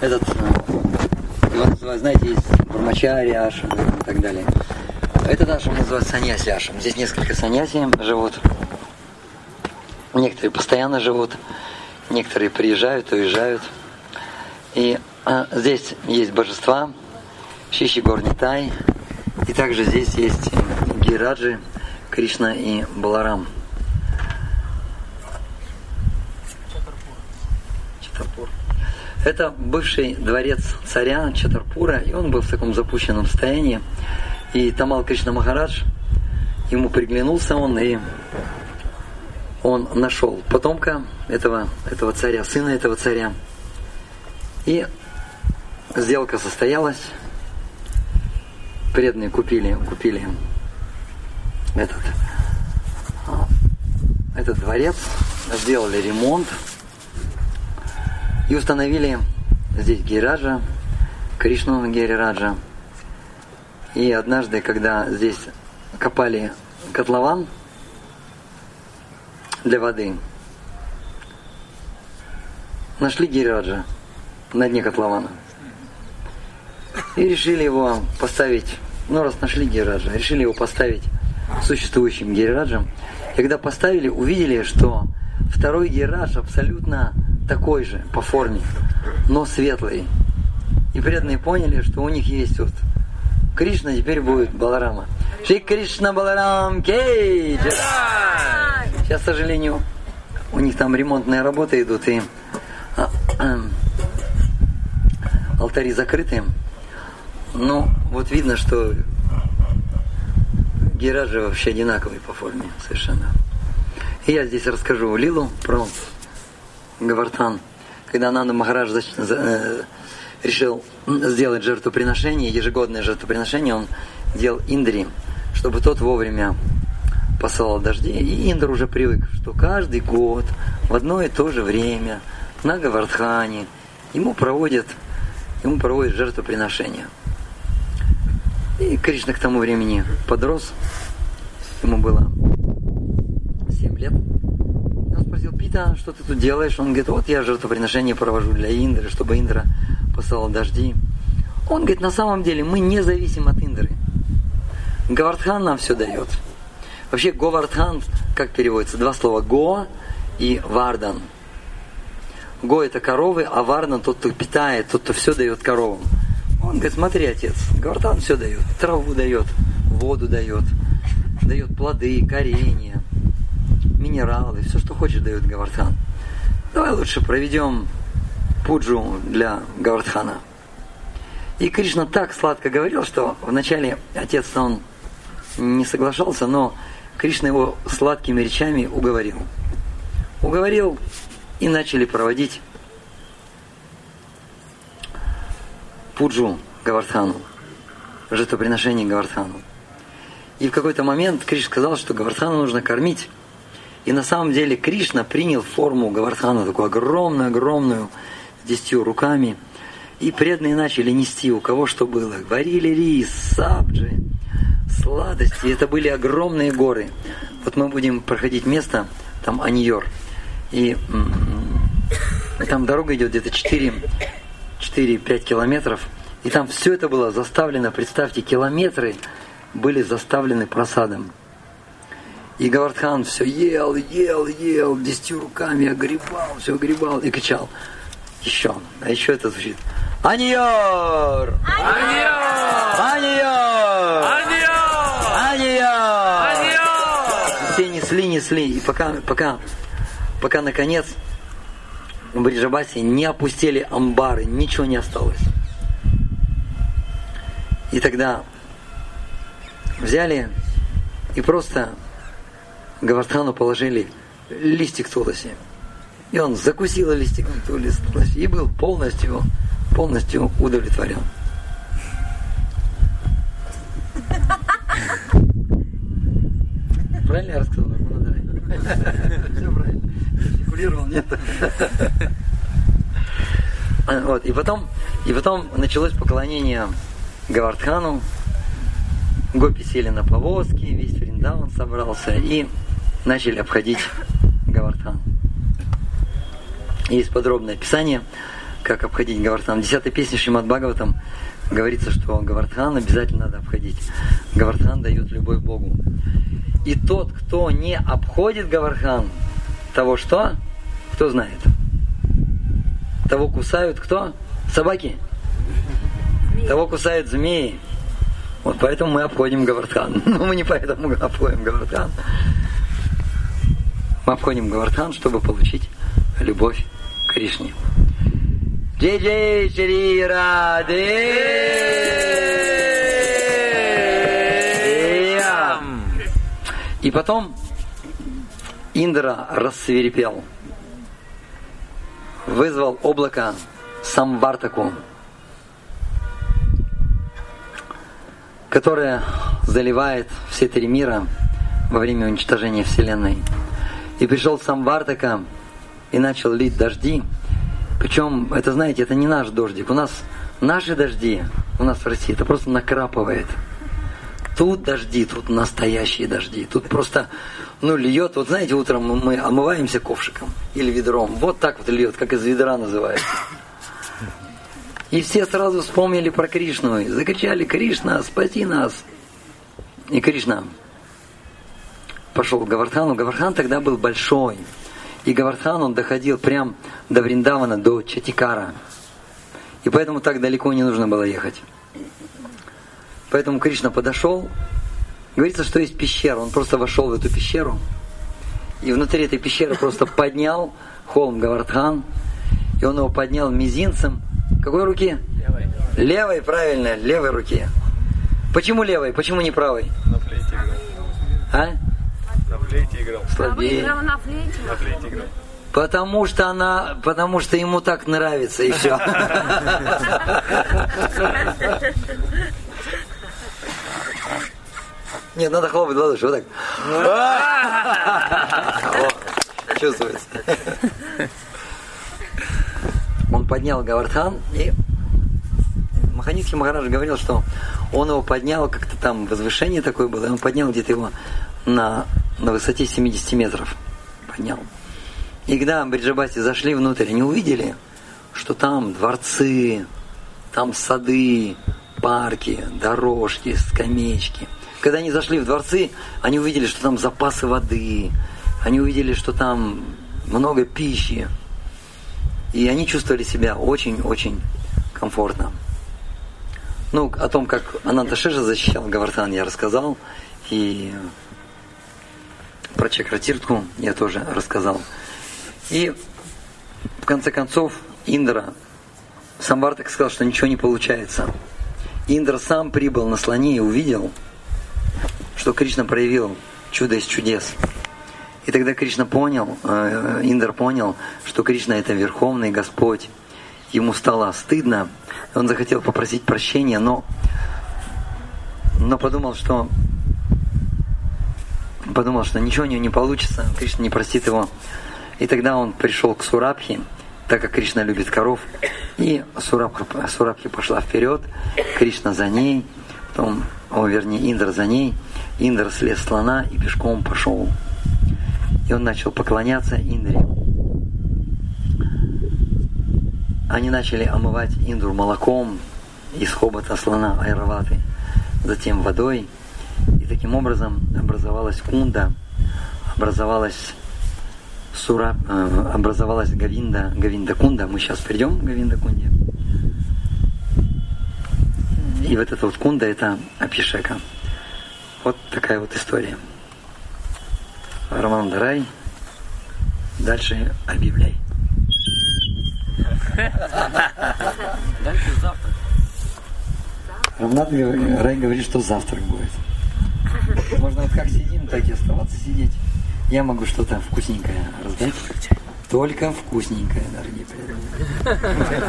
этот, э, его называют, знаете, есть Брамачари Ашам и так далее. Этот Ашам называется Саньяси Ашам. Здесь несколько саньяси живут. Некоторые постоянно живут, некоторые приезжают, уезжают. И а, здесь есть божества, Шиши Горнитай, и также здесь есть Гираджи, Кришна и Баларам. Чатарпур. Это бывший дворец царя Чатарпура, и он был в таком запущенном состоянии. И Тамал Кришна Махарадж, ему приглянулся он, и он нашел потомка этого, этого царя, сына этого царя. И сделка состоялась. Преданные купили, купили этот, этот дворец, сделали ремонт и установили здесь Гираджа, Кришну Гирираджа. И однажды, когда здесь копали котлован для воды, нашли Гирираджа на дне котлована. И решили его поставить, ну раз нашли Гираджа, решили его поставить существующим Гираджем. И когда поставили, увидели, что второй Гирадж абсолютно такой же по форме, но светлый. И преданные поняли, что у них есть вот Кришна теперь будет Баларама. Шри Кришна Баларам Кей! Сейчас, к сожалению, у них там ремонтные работы идут, и а, а, алтари закрыты. Но вот видно, что Гераджи вообще одинаковый по форме совершенно. И я здесь расскажу Лилу про Гавартан. Когда Ананда Махарадж э, решил сделать жертвоприношение, ежегодное жертвоприношение, он делал Индри, чтобы тот вовремя посылал дожди. И Индр уже привык, что каждый год в одно и то же время на Гавардхане ему проводят, ему проводят жертвоприношение. И Кришна к тому времени подрос, ему было 7 лет. Спросил, Пита, что ты тут делаешь? Он говорит, вот я жертвоприношение провожу для Индры, чтобы Индра посылал дожди. Он говорит, на самом деле мы не зависим от Индры. Гавардхан нам все дает. Вообще Говардхан, как переводится? Два слова. Го и Вардан. Го это коровы, а Вардан тот, кто питает, тот, кто все дает коровам. Он говорит, смотри, отец, Гавардхан все дает. Траву дает, воду дает, дает плоды, коренья, минералы, все, что хочешь, дает Гавардхан. Давай лучше проведем пуджу для Гавардхана. И Кришна так сладко говорил, что вначале отец он не соглашался, но Кришна его сладкими речами уговорил. Уговорил и начали проводить пуджу Гавардхану, жертвоприношение Гавардхану. И в какой-то момент Кришна сказал, что Гавардхану нужно кормить. И на самом деле Кришна принял форму Гавардхана, такую огромную-огромную, с десятью руками. И преданные начали нести, у кого что было. Варили рис, сабджи, сладости. Это были огромные горы. Вот мы будем проходить место, там Аньор. И там дорога идет где-то 4-5 километров. И там все это было заставлено, представьте, километры были заставлены просадом. И Гавардхан все ел, ел, ел, десятью руками огребал, все огребал и кричал. Еще. А еще это звучит. Аньор! Аньор! Аньор! Аньор! Аньор! Все несли, несли. И пока, пока, пока наконец в Бриджабасе не опустили амбары, ничего не осталось. И тогда взяли и просто Гавардхану положили листик туласи. И он закусил листиком туласи и был полностью, полностью удовлетворен. Правильно я рассказал? Ну. Все правильно. Стикулировал, нет? Вот, и потом, и потом началось поклонение Гавардхану. Гопи сели на повозки, весь Вриндаун собрался и начали обходить Гавардхан. Есть подробное описание, как обходить Гавардхан. В десятой песне Шримад Бхагаватам говорится, что Гавардхан обязательно надо обходить. Гавардхан дает любовь Богу. И тот, кто не обходит Гавардхан, того что? Кто знает? Того кусают кто? Собаки? Того кусают змеи. Вот поэтому мы обходим Гавардхан. Но мы не поэтому обходим Гавардхан. Мы обходим Гавардхан, чтобы получить любовь к Кришне. Джей Джей Шри Раде. И потом Индра рассверепел, вызвал облако Самвартаку, которое заливает все три мира во время уничтожения Вселенной. И пришел Самвартака и начал лить дожди. Причем, это знаете, это не наш дождик. У нас наши дожди, у нас в России, это просто накрапывает. Тут дожди, тут настоящие дожди. Тут просто, ну, льет. Вот знаете, утром мы омываемся ковшиком или ведром. Вот так вот льет, как из ведра называется. И все сразу вспомнили про Кришну. И закричали, Кришна, спаси нас. И Кришна пошел к Гавардхану. Гавардхан тогда был большой. И Гавардхан, он доходил прям до Вриндавана, до Чатикара. И поэтому так далеко не нужно было ехать. Поэтому Кришна подошел. Говорится, что есть пещера. Он просто вошел в эту пещеру. И внутри этой пещеры просто поднял холм Гавардхан. И он его поднял мизинцем. Какой руки? Левой. Левой, правильно, левой руки. Почему левой? Почему не правой? На флейте играл. А? На флейте играл. Слабее. Играл на флейте. На флейте играл. Потому что она, потому что ему так нравится и все. Нет, надо хлопать в ладоши, вот так. О, Чувствуется. Он поднял Гавардхан и Маханитский Махарадж говорил, что он его поднял, как-то там возвышение такое было, и он поднял где-то его на, на высоте 70 метров. Поднял. И когда Бриджабати зашли внутрь, они увидели, что там дворцы, там сады, парки, дорожки, скамеечки. Когда они зашли в дворцы, они увидели, что там запасы воды, они увидели, что там много пищи. И они чувствовали себя очень-очень комфортно. Ну, о том, как Ананта Шиша защищал Гавартан, я рассказал. И про Чакратиртку я тоже рассказал. И в конце концов Индра, Самвартак сказал, что ничего не получается. Индра сам прибыл на слоне и увидел, что Кришна проявил чудо из чудес. И тогда Кришна понял, э, Индр понял, что Кришна это Верховный Господь. Ему стало стыдно, он захотел попросить прощения, но, но подумал, что подумал, что ничего у него не получится, Кришна не простит его. И тогда он пришел к Сурабхи, так как Кришна любит коров, и Сурабха, Сурабхи пошла вперед, Кришна за ней, потом, о, вернее, Индра за ней, Индра слез слона и пешком пошел. И он начал поклоняться Индре. Они начали омывать Индру молоком из хобота слона Айраваты, затем водой. И таким образом образовалась кунда, образовалась сура, э, образовалась Гавинда, Гавинда Кунда. Мы сейчас придем к Гавинда Кунде. И вот эта вот кунда это Апишека. Вот такая вот история. Роман Дарай. Дальше объявляй. Дальше завтра. Рамнат Рай говорит, что завтрак будет. Можно вот как сидим, так и оставаться сидеть. Я могу что-то вкусненькое раздать. Только вкусненькое, дорогие приятели.